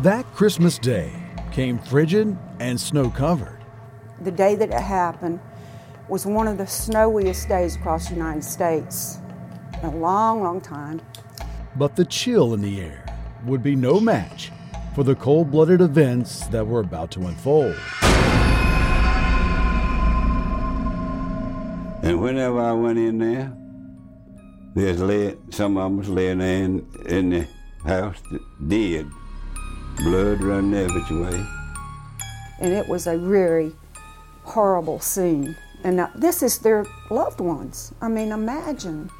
That Christmas day came frigid and snow covered. The day that it happened was one of the snowiest days across the United States in a long, long time. But the chill in the air would be no match for the cold blooded events that were about to unfold. And whenever I went in there, there's lay, some of them was laying there in, in the house dead, blood running every way. And it was a very horrible scene. And now, this is their loved ones. I mean, imagine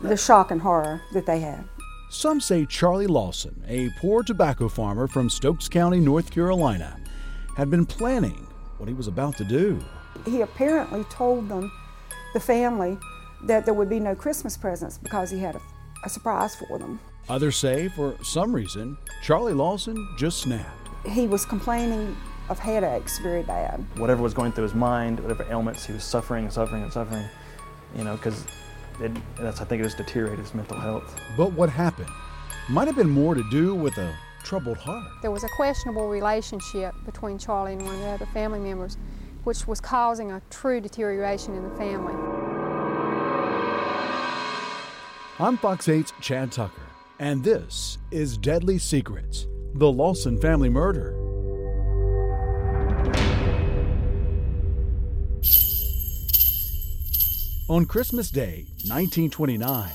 the shock and horror that they had. Some say Charlie Lawson, a poor tobacco farmer from Stokes County, North Carolina, had been planning what he was about to do. He apparently told them, the family, that there would be no Christmas presents because he had a, a surprise for them. Others say, for some reason, Charlie Lawson just snapped. He was complaining of headaches very bad. Whatever was going through his mind, whatever ailments, he was suffering and suffering and suffering, you know, because that's, I think it just deteriorated his mental health. But what happened might have been more to do with a troubled heart. There was a questionable relationship between Charlie and one of the other family members, which was causing a true deterioration in the family. I'm Fox 8's Chad Tucker, and this is Deadly Secrets The Lawson Family Murder. On Christmas Day, 1929,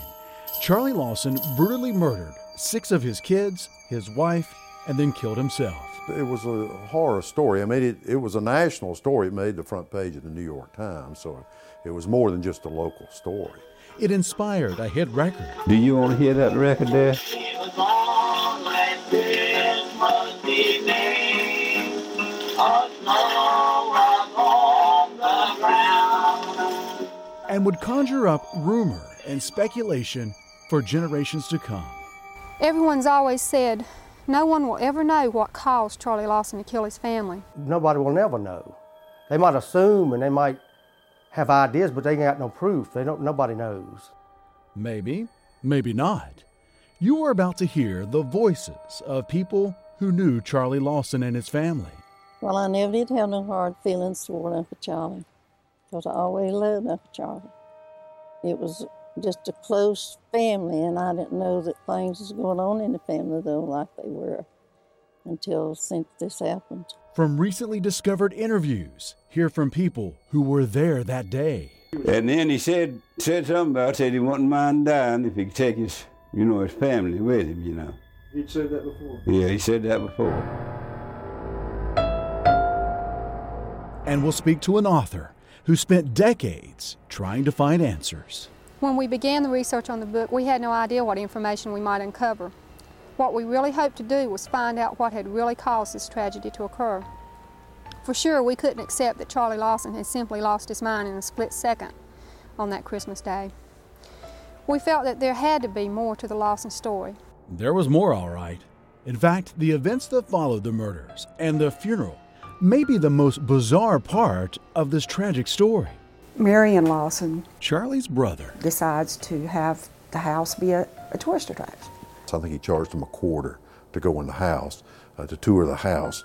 Charlie Lawson brutally murdered six of his kids, his wife, and then killed himself. It was a horror story. I mean, it, it was a national story. It made the front page of the New York Times, so it was more than just a local story. It inspired a hit record. Do you want to hear that record there? and would conjure up rumor and speculation for generations to come. Everyone's always said no one will ever know what caused Charlie Lawson to kill his family. Nobody will never know. They might assume and they might have ideas, but they ain't got no proof. They don't. Nobody knows. Maybe, maybe not. You are about to hear the voices of people who knew Charlie Lawson and his family. Well, I never did have no hard feelings toward Uncle Charlie because I always loved Uncle Charlie. It was just a close family, and I didn't know that things was going on in the family though like they were until since this happened. From recently discovered interviews, hear from people who were there that day. And then he said said something about said he wouldn't mind dying if he could take his you know his family with him. You know. He'd said that before. Yeah, he said that before. And we'll speak to an author who spent decades trying to find answers. When we began the research on the book, we had no idea what information we might uncover. What we really hoped to do was find out what had really caused this tragedy to occur. For sure, we couldn't accept that Charlie Lawson had simply lost his mind in a split second on that Christmas day. We felt that there had to be more to the Lawson story. There was more, all right. In fact, the events that followed the murders and the funeral may be the most bizarre part of this tragic story. Marion Lawson, Charlie's brother, decides to have the house be a, a tourist attraction. I think he charged him a quarter to go in the house, uh, to tour the house.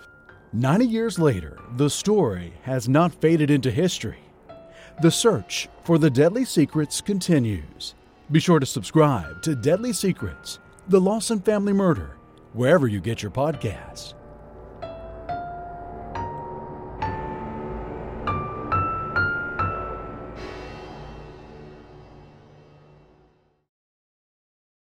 90 years later, the story has not faded into history. The search for the deadly secrets continues. Be sure to subscribe to Deadly Secrets, the Lawson Family Murder, wherever you get your podcasts.